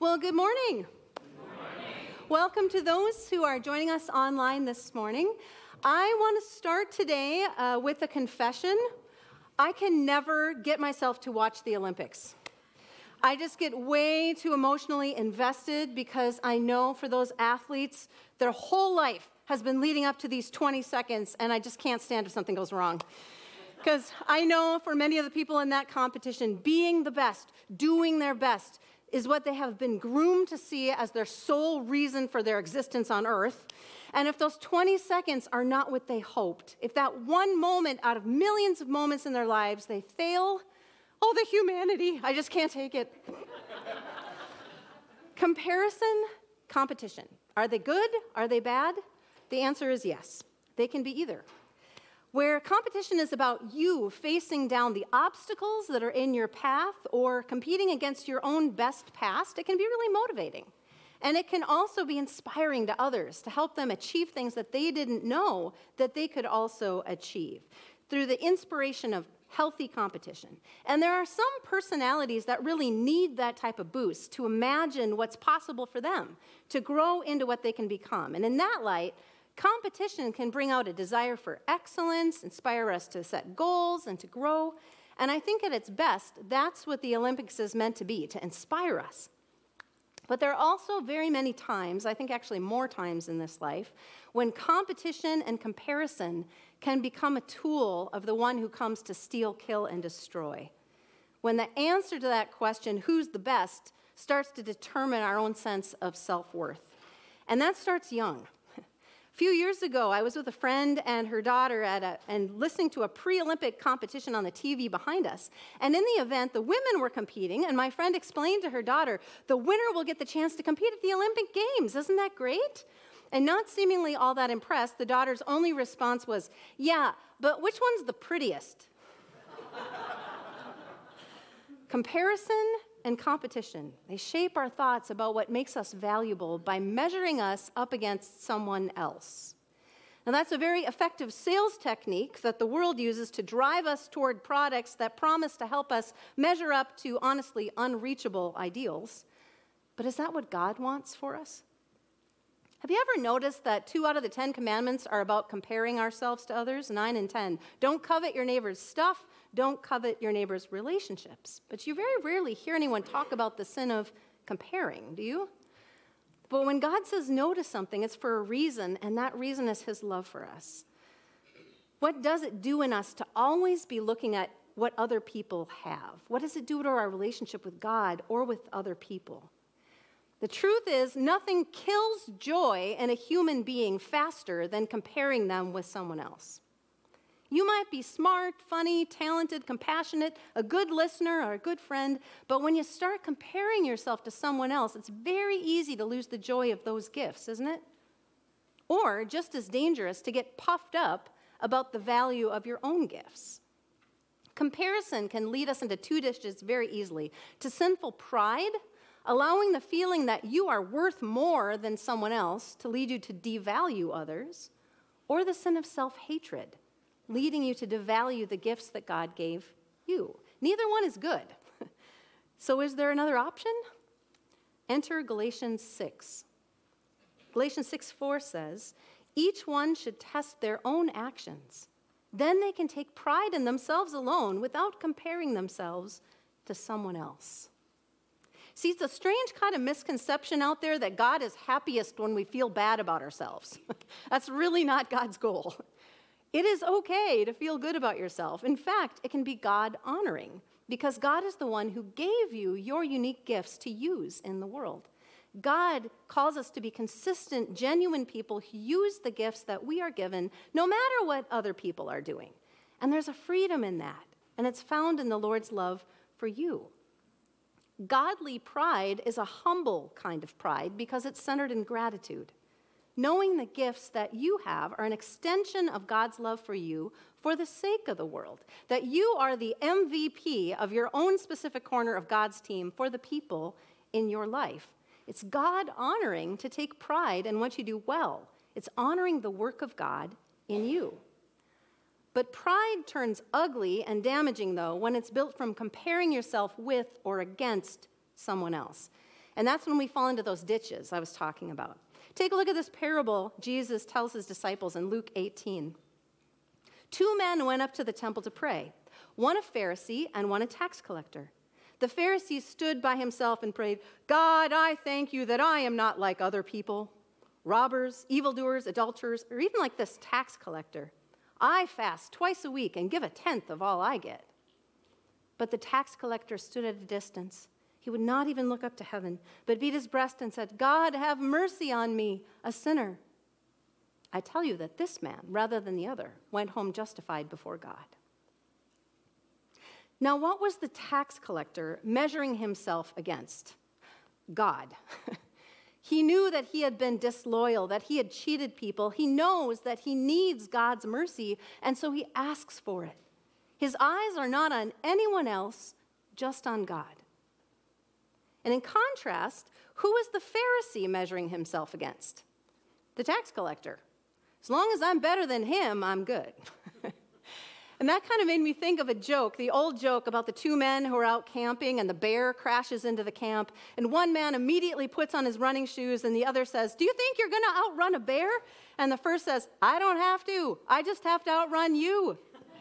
Well, good morning. Welcome to those who are joining us online this morning. I want to start today uh, with a confession. I can never get myself to watch the Olympics. I just get way too emotionally invested because I know for those athletes, their whole life has been leading up to these 20 seconds, and I just can't stand if something goes wrong. Because I know for many of the people in that competition, being the best, doing their best, is what they have been groomed to see as their sole reason for their existence on earth. And if those 20 seconds are not what they hoped, if that one moment out of millions of moments in their lives they fail, oh, the humanity, I just can't take it. Comparison, competition. Are they good? Are they bad? The answer is yes. They can be either. Where competition is about you facing down the obstacles that are in your path or competing against your own best past, it can be really motivating. And it can also be inspiring to others to help them achieve things that they didn't know that they could also achieve through the inspiration of healthy competition. And there are some personalities that really need that type of boost to imagine what's possible for them, to grow into what they can become. And in that light, Competition can bring out a desire for excellence, inspire us to set goals and to grow. And I think at its best, that's what the Olympics is meant to be to inspire us. But there are also very many times, I think actually more times in this life, when competition and comparison can become a tool of the one who comes to steal, kill, and destroy. When the answer to that question, who's the best, starts to determine our own sense of self worth. And that starts young few years ago, I was with a friend and her daughter at a, and listening to a pre Olympic competition on the TV behind us. And in the event, the women were competing, and my friend explained to her daughter, the winner will get the chance to compete at the Olympic Games. Isn't that great? And not seemingly all that impressed, the daughter's only response was, Yeah, but which one's the prettiest? Comparison and competition. They shape our thoughts about what makes us valuable by measuring us up against someone else. Now, that's a very effective sales technique that the world uses to drive us toward products that promise to help us measure up to honestly unreachable ideals. But is that what God wants for us? Have you ever noticed that two out of the Ten Commandments are about comparing ourselves to others? Nine and ten. Don't covet your neighbor's stuff, don't covet your neighbor's relationships. But you very rarely hear anyone talk about the sin of comparing, do you? But when God says no to something, it's for a reason, and that reason is his love for us. What does it do in us to always be looking at what other people have? What does it do to our relationship with God or with other people? The truth is, nothing kills joy in a human being faster than comparing them with someone else. You might be smart, funny, talented, compassionate, a good listener, or a good friend, but when you start comparing yourself to someone else, it's very easy to lose the joy of those gifts, isn't it? Or, just as dangerous, to get puffed up about the value of your own gifts. Comparison can lead us into two dishes very easily to sinful pride, allowing the feeling that you are worth more than someone else to lead you to devalue others, or the sin of self hatred leading you to devalue the gifts that God gave you. Neither one is good. so, is there another option? Enter Galatians 6. Galatians 6 4 says, Each one should test their own actions. Then they can take pride in themselves alone without comparing themselves to someone else. See, it's a strange kind of misconception out there that God is happiest when we feel bad about ourselves. That's really not God's goal. It is okay to feel good about yourself. In fact, it can be God honoring because God is the one who gave you your unique gifts to use in the world. God calls us to be consistent, genuine people who use the gifts that we are given no matter what other people are doing. And there's a freedom in that, and it's found in the Lord's love for you. Godly pride is a humble kind of pride because it's centered in gratitude knowing the gifts that you have are an extension of God's love for you for the sake of the world, that you are the MVP of your own specific corner of God's team for the people in your life. It's God honoring to take pride in what you do well, it's honoring the work of God in you. But pride turns ugly and damaging, though, when it's built from comparing yourself with or against someone else. And that's when we fall into those ditches I was talking about. Take a look at this parable Jesus tells his disciples in Luke 18. Two men went up to the temple to pray, one a Pharisee and one a tax collector. The Pharisee stood by himself and prayed, God, I thank you that I am not like other people, robbers, evildoers, adulterers, or even like this tax collector. I fast twice a week and give a tenth of all I get. But the tax collector stood at a distance. He would not even look up to heaven, but beat his breast and said, God, have mercy on me, a sinner. I tell you that this man, rather than the other, went home justified before God. Now, what was the tax collector measuring himself against? God. he knew that he had been disloyal, that he had cheated people. He knows that he needs God's mercy, and so he asks for it. His eyes are not on anyone else, just on God. And in contrast, who is the Pharisee measuring himself against? The tax collector. As long as I'm better than him, I'm good. And that kind of made me think of a joke, the old joke about the two men who are out camping and the bear crashes into the camp. And one man immediately puts on his running shoes and the other says, Do you think you're going to outrun a bear? And the first says, I don't have to. I just have to outrun you.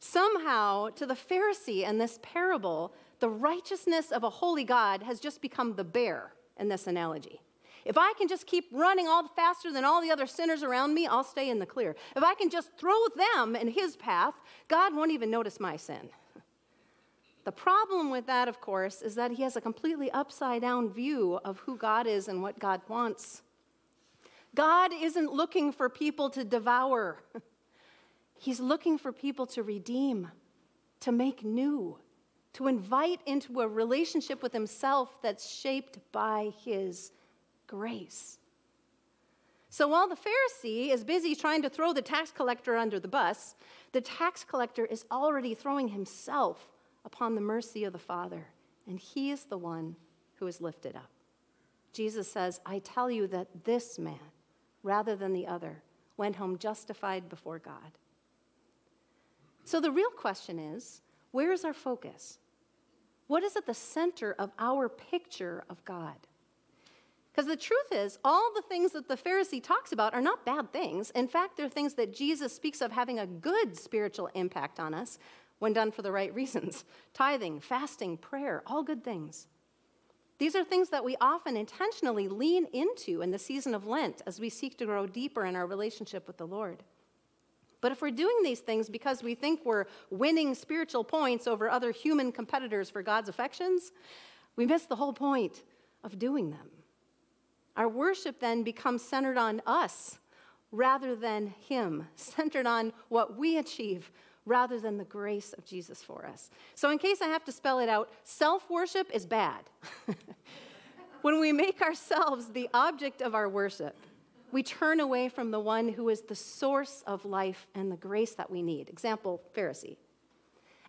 Somehow, to the Pharisee in this parable, the righteousness of a holy God has just become the bear in this analogy. If I can just keep running all the faster than all the other sinners around me, I'll stay in the clear. If I can just throw them in his path, God won't even notice my sin. The problem with that, of course, is that he has a completely upside down view of who God is and what God wants. God isn't looking for people to devour, He's looking for people to redeem, to make new, to invite into a relationship with Himself that's shaped by His grace. So while the Pharisee is busy trying to throw the tax collector under the bus, the tax collector is already throwing himself upon the mercy of the Father, and he is the one who is lifted up. Jesus says, I tell you that this man, rather than the other, went home justified before God. So the real question is where is our focus? What is at the center of our picture of God? Because the truth is, all the things that the Pharisee talks about are not bad things. In fact, they're things that Jesus speaks of having a good spiritual impact on us when done for the right reasons tithing, fasting, prayer, all good things. These are things that we often intentionally lean into in the season of Lent as we seek to grow deeper in our relationship with the Lord. But if we're doing these things because we think we're winning spiritual points over other human competitors for God's affections, we miss the whole point of doing them. Our worship then becomes centered on us rather than Him, centered on what we achieve rather than the grace of Jesus for us. So, in case I have to spell it out, self worship is bad. when we make ourselves the object of our worship, we turn away from the one who is the source of life and the grace that we need. Example Pharisee.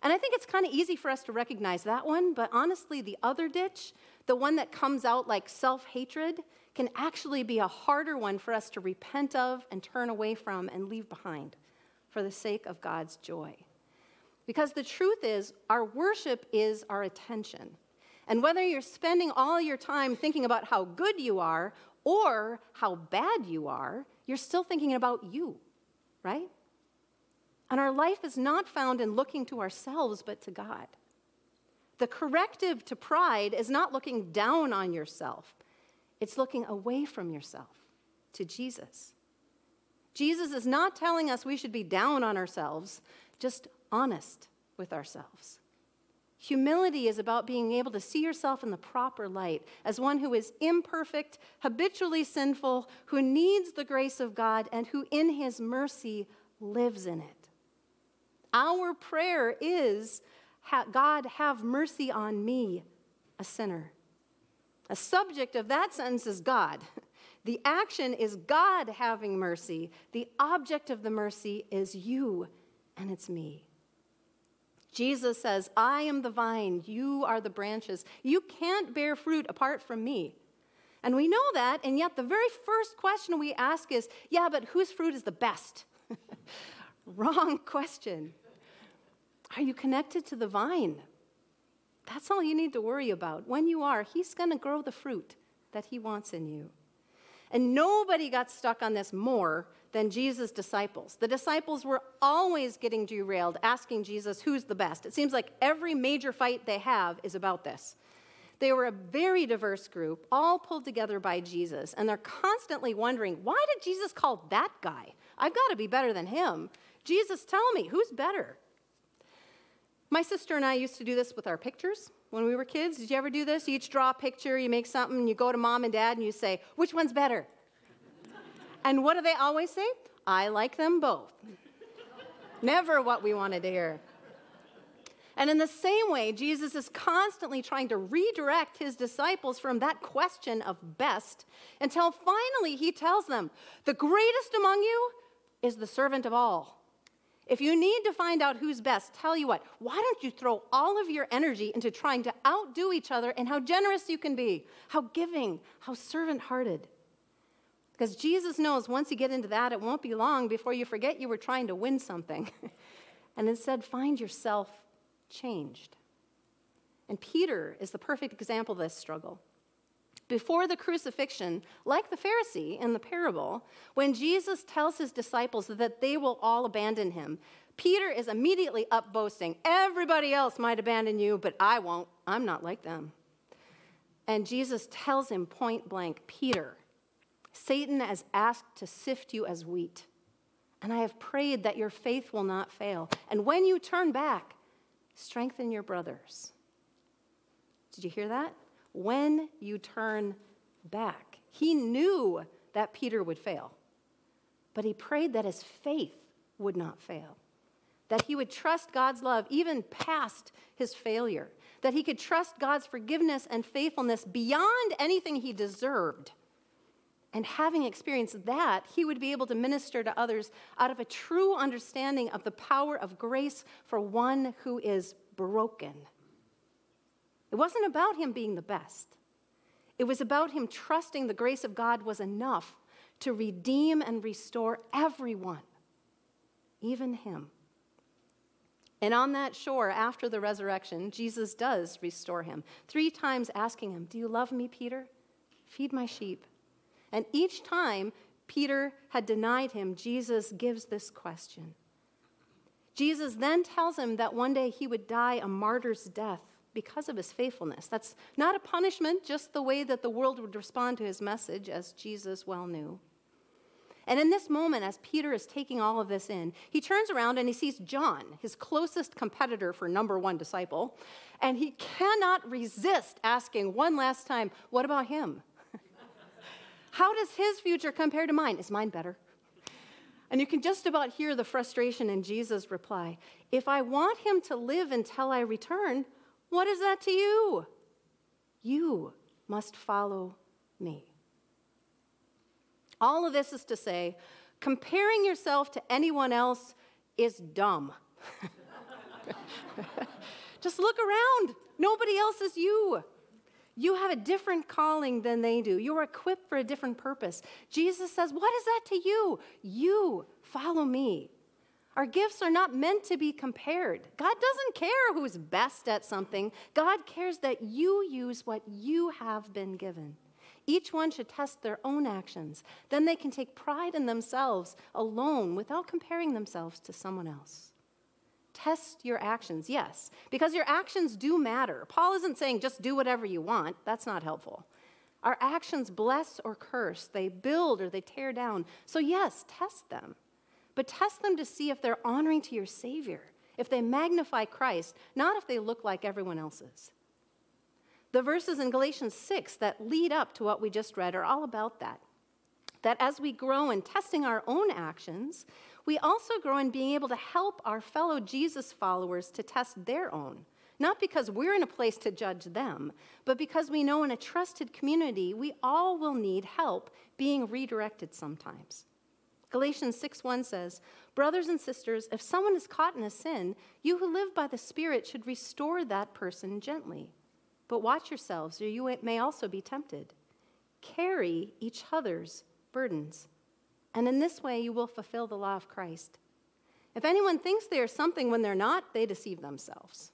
And I think it's kind of easy for us to recognize that one, but honestly, the other ditch, the one that comes out like self hatred, can actually be a harder one for us to repent of and turn away from and leave behind for the sake of God's joy. Because the truth is, our worship is our attention. And whether you're spending all your time thinking about how good you are or how bad you are, you're still thinking about you, right? And our life is not found in looking to ourselves, but to God. The corrective to pride is not looking down on yourself, it's looking away from yourself to Jesus. Jesus is not telling us we should be down on ourselves, just honest with ourselves. Humility is about being able to see yourself in the proper light as one who is imperfect, habitually sinful, who needs the grace of God, and who in his mercy lives in it. Our prayer is God, have mercy on me, a sinner. A subject of that sentence is God. The action is God having mercy. The object of the mercy is you, and it's me. Jesus says, I am the vine, you are the branches. You can't bear fruit apart from me. And we know that, and yet the very first question we ask is, yeah, but whose fruit is the best? Wrong question. Are you connected to the vine? That's all you need to worry about. When you are, He's going to grow the fruit that He wants in you. And nobody got stuck on this more than Jesus' disciples. The disciples were always getting derailed, asking Jesus who's the best. It seems like every major fight they have is about this. They were a very diverse group, all pulled together by Jesus, and they're constantly wondering why did Jesus call that guy? I've got to be better than him. Jesus, tell me, who's better? My sister and I used to do this with our pictures when we were kids. Did you ever do this? You each draw a picture, you make something, you go to mom and dad and you say, which one's better? and what do they always say? I like them both. Never what we wanted to hear. And in the same way, Jesus is constantly trying to redirect his disciples from that question of best until finally he tells them, The greatest among you is the servant of all. If you need to find out who's best, tell you what, why don't you throw all of your energy into trying to outdo each other and how generous you can be, how giving, how servant hearted? Because Jesus knows once you get into that, it won't be long before you forget you were trying to win something. and instead, find yourself changed. And Peter is the perfect example of this struggle. Before the crucifixion, like the Pharisee in the parable, when Jesus tells his disciples that they will all abandon him, Peter is immediately up boasting, Everybody else might abandon you, but I won't. I'm not like them. And Jesus tells him point blank, Peter, Satan has asked to sift you as wheat. And I have prayed that your faith will not fail. And when you turn back, strengthen your brothers. Did you hear that? When you turn back. He knew that Peter would fail, but he prayed that his faith would not fail, that he would trust God's love even past his failure, that he could trust God's forgiveness and faithfulness beyond anything he deserved. And having experienced that, he would be able to minister to others out of a true understanding of the power of grace for one who is broken. It wasn't about him being the best, it was about him trusting the grace of God was enough to redeem and restore everyone, even him. And on that shore, after the resurrection, Jesus does restore him, three times asking him, Do you love me, Peter? Feed my sheep. And each time Peter had denied him, Jesus gives this question. Jesus then tells him that one day he would die a martyr's death because of his faithfulness. That's not a punishment, just the way that the world would respond to his message, as Jesus well knew. And in this moment, as Peter is taking all of this in, he turns around and he sees John, his closest competitor for number one disciple, and he cannot resist asking one last time, What about him? How does his future compare to mine? Is mine better? And you can just about hear the frustration in Jesus' reply. If I want him to live until I return, what is that to you? You must follow me. All of this is to say, comparing yourself to anyone else is dumb. Just look around. Nobody else is you. You have a different calling than they do. You're equipped for a different purpose. Jesus says, What is that to you? You follow me. Our gifts are not meant to be compared. God doesn't care who's best at something. God cares that you use what you have been given. Each one should test their own actions. Then they can take pride in themselves alone without comparing themselves to someone else. Test your actions, yes, because your actions do matter. Paul isn't saying just do whatever you want, that's not helpful. Our actions bless or curse, they build or they tear down. So, yes, test them but test them to see if they're honoring to your Savior, if they magnify Christ, not if they look like everyone else's. The verses in Galatians 6 that lead up to what we just read are all about that. That as we grow in testing our own actions, we also grow in being able to help our fellow Jesus followers to test their own. Not because we're in a place to judge them, but because we know in a trusted community we all will need help being redirected sometimes. Galatians 6:1 says, "Brothers and sisters, if someone is caught in a sin, you who live by the Spirit should restore that person gently. But watch yourselves, or you may also be tempted. Carry each other's burdens, and in this way you will fulfill the law of Christ. If anyone thinks they are something when they're not, they deceive themselves."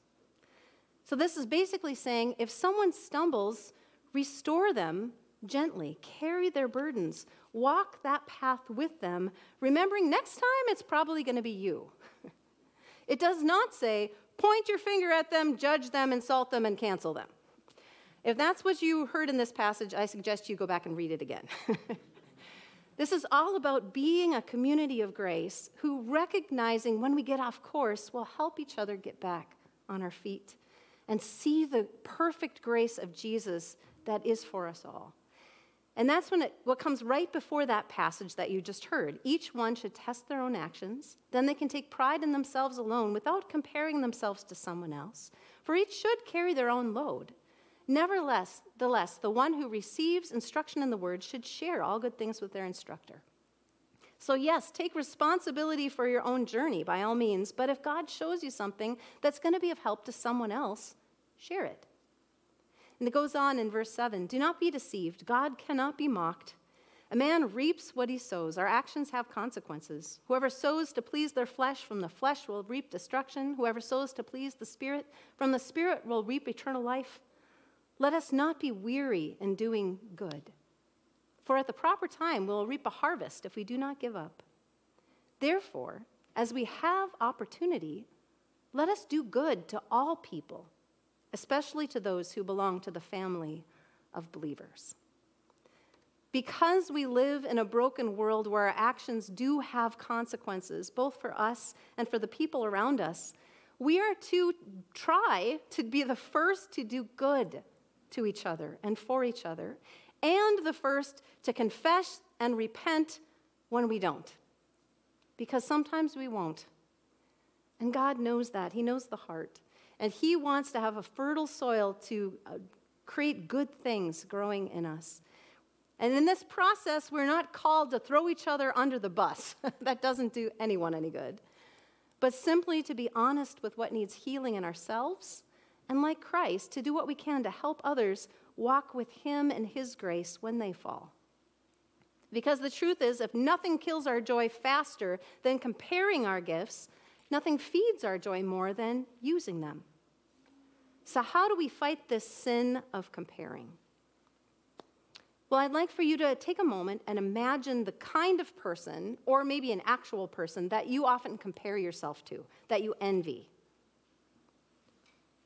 So, this is basically saying if someone stumbles, restore them gently, carry their burdens, walk that path with them, remembering next time it's probably going to be you. it does not say, point your finger at them, judge them, insult them, and cancel them. If that's what you heard in this passage, I suggest you go back and read it again. this is all about being a community of grace who, recognizing when we get off course, will help each other get back on our feet and see the perfect grace of Jesus that is for us all. And that's when it, what comes right before that passage that you just heard. Each one should test their own actions. Then they can take pride in themselves alone without comparing themselves to someone else. For each should carry their own load. Nevertheless, the less, the one who receives instruction in the word should share all good things with their instructor. So, yes, take responsibility for your own journey by all means, but if God shows you something that's going to be of help to someone else, share it. And it goes on in verse 7 Do not be deceived. God cannot be mocked. A man reaps what he sows. Our actions have consequences. Whoever sows to please their flesh, from the flesh will reap destruction. Whoever sows to please the Spirit, from the Spirit will reap eternal life. Let us not be weary in doing good. For at the proper time, we'll reap a harvest if we do not give up. Therefore, as we have opportunity, let us do good to all people especially to those who belong to the family of believers. Because we live in a broken world where our actions do have consequences, both for us and for the people around us, we are to try to be the first to do good to each other and for each other, and the first to confess and repent when we don't. Because sometimes we won't. And God knows that. He knows the heart. And He wants to have a fertile soil to uh, create good things growing in us. And in this process, we're not called to throw each other under the bus. that doesn't do anyone any good. But simply to be honest with what needs healing in ourselves, and like Christ, to do what we can to help others walk with Him and His grace when they fall. Because the truth is, if nothing kills our joy faster than comparing our gifts, Nothing feeds our joy more than using them. So, how do we fight this sin of comparing? Well, I'd like for you to take a moment and imagine the kind of person, or maybe an actual person, that you often compare yourself to, that you envy.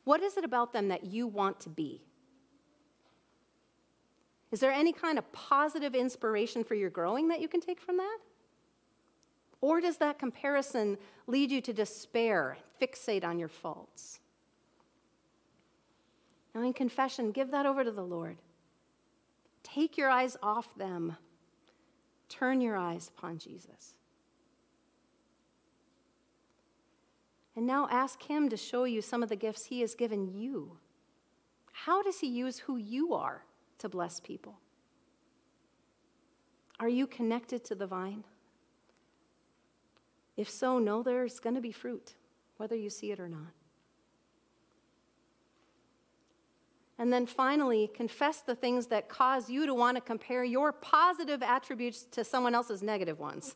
What is it about them that you want to be? Is there any kind of positive inspiration for your growing that you can take from that? Or does that comparison lead you to despair, fixate on your faults? Now, in confession, give that over to the Lord. Take your eyes off them, turn your eyes upon Jesus. And now ask Him to show you some of the gifts He has given you. How does He use who you are to bless people? Are you connected to the vine? If so, know there's going to be fruit, whether you see it or not. And then finally, confess the things that cause you to want to compare your positive attributes to someone else's negative ones.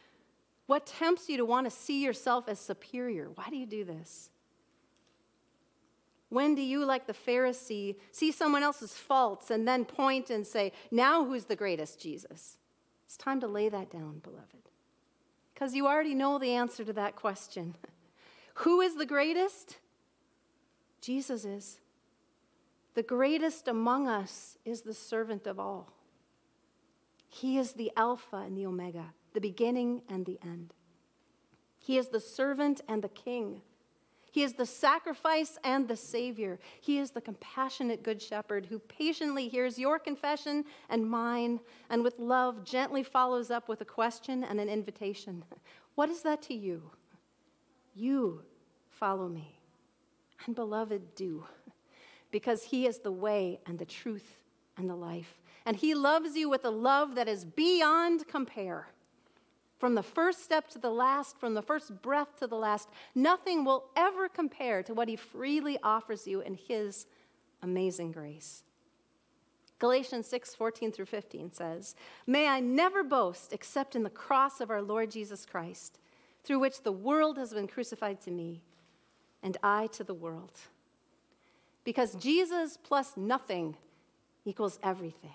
what tempts you to want to see yourself as superior? Why do you do this? When do you, like the Pharisee, see someone else's faults and then point and say, Now who's the greatest, Jesus? It's time to lay that down, beloved because you already know the answer to that question. Who is the greatest? Jesus is. The greatest among us is the servant of all. He is the Alpha and the Omega, the beginning and the end. He is the servant and the king. He is the sacrifice and the Savior. He is the compassionate Good Shepherd who patiently hears your confession and mine, and with love gently follows up with a question and an invitation. What is that to you? You follow me. And beloved, do, because He is the way and the truth and the life. And He loves you with a love that is beyond compare. From the first step to the last, from the first breath to the last, nothing will ever compare to what he freely offers you in his amazing grace. Galatians 6, 14 through 15 says, May I never boast except in the cross of our Lord Jesus Christ, through which the world has been crucified to me, and I to the world. Because Jesus plus nothing equals everything.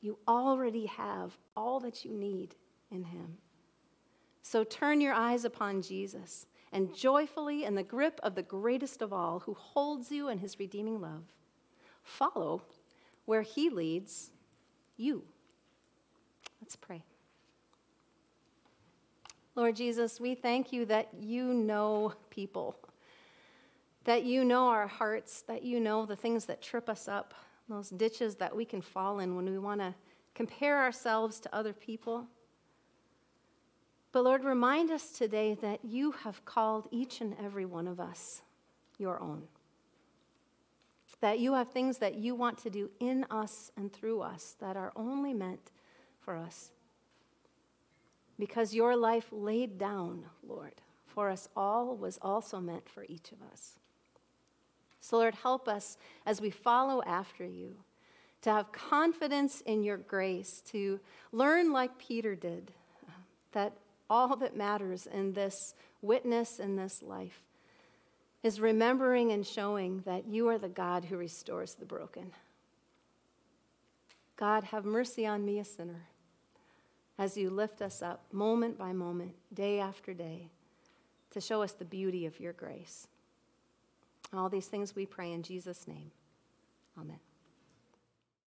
You already have all that you need in Him. So turn your eyes upon Jesus and joyfully, in the grip of the greatest of all, who holds you in His redeeming love, follow where He leads you. Let's pray. Lord Jesus, we thank you that you know people, that you know our hearts, that you know the things that trip us up, those ditches that we can fall in when we want to compare ourselves to other people. But Lord, remind us today that you have called each and every one of us your own. That you have things that you want to do in us and through us that are only meant for us. Because your life laid down, Lord, for us all was also meant for each of us. So, Lord, help us as we follow after you to have confidence in your grace, to learn like Peter did, that all that matters in this witness in this life is remembering and showing that you are the God who restores the broken. God, have mercy on me, a sinner, as you lift us up moment by moment, day after day, to show us the beauty of your grace. All these things we pray in Jesus' name. Amen.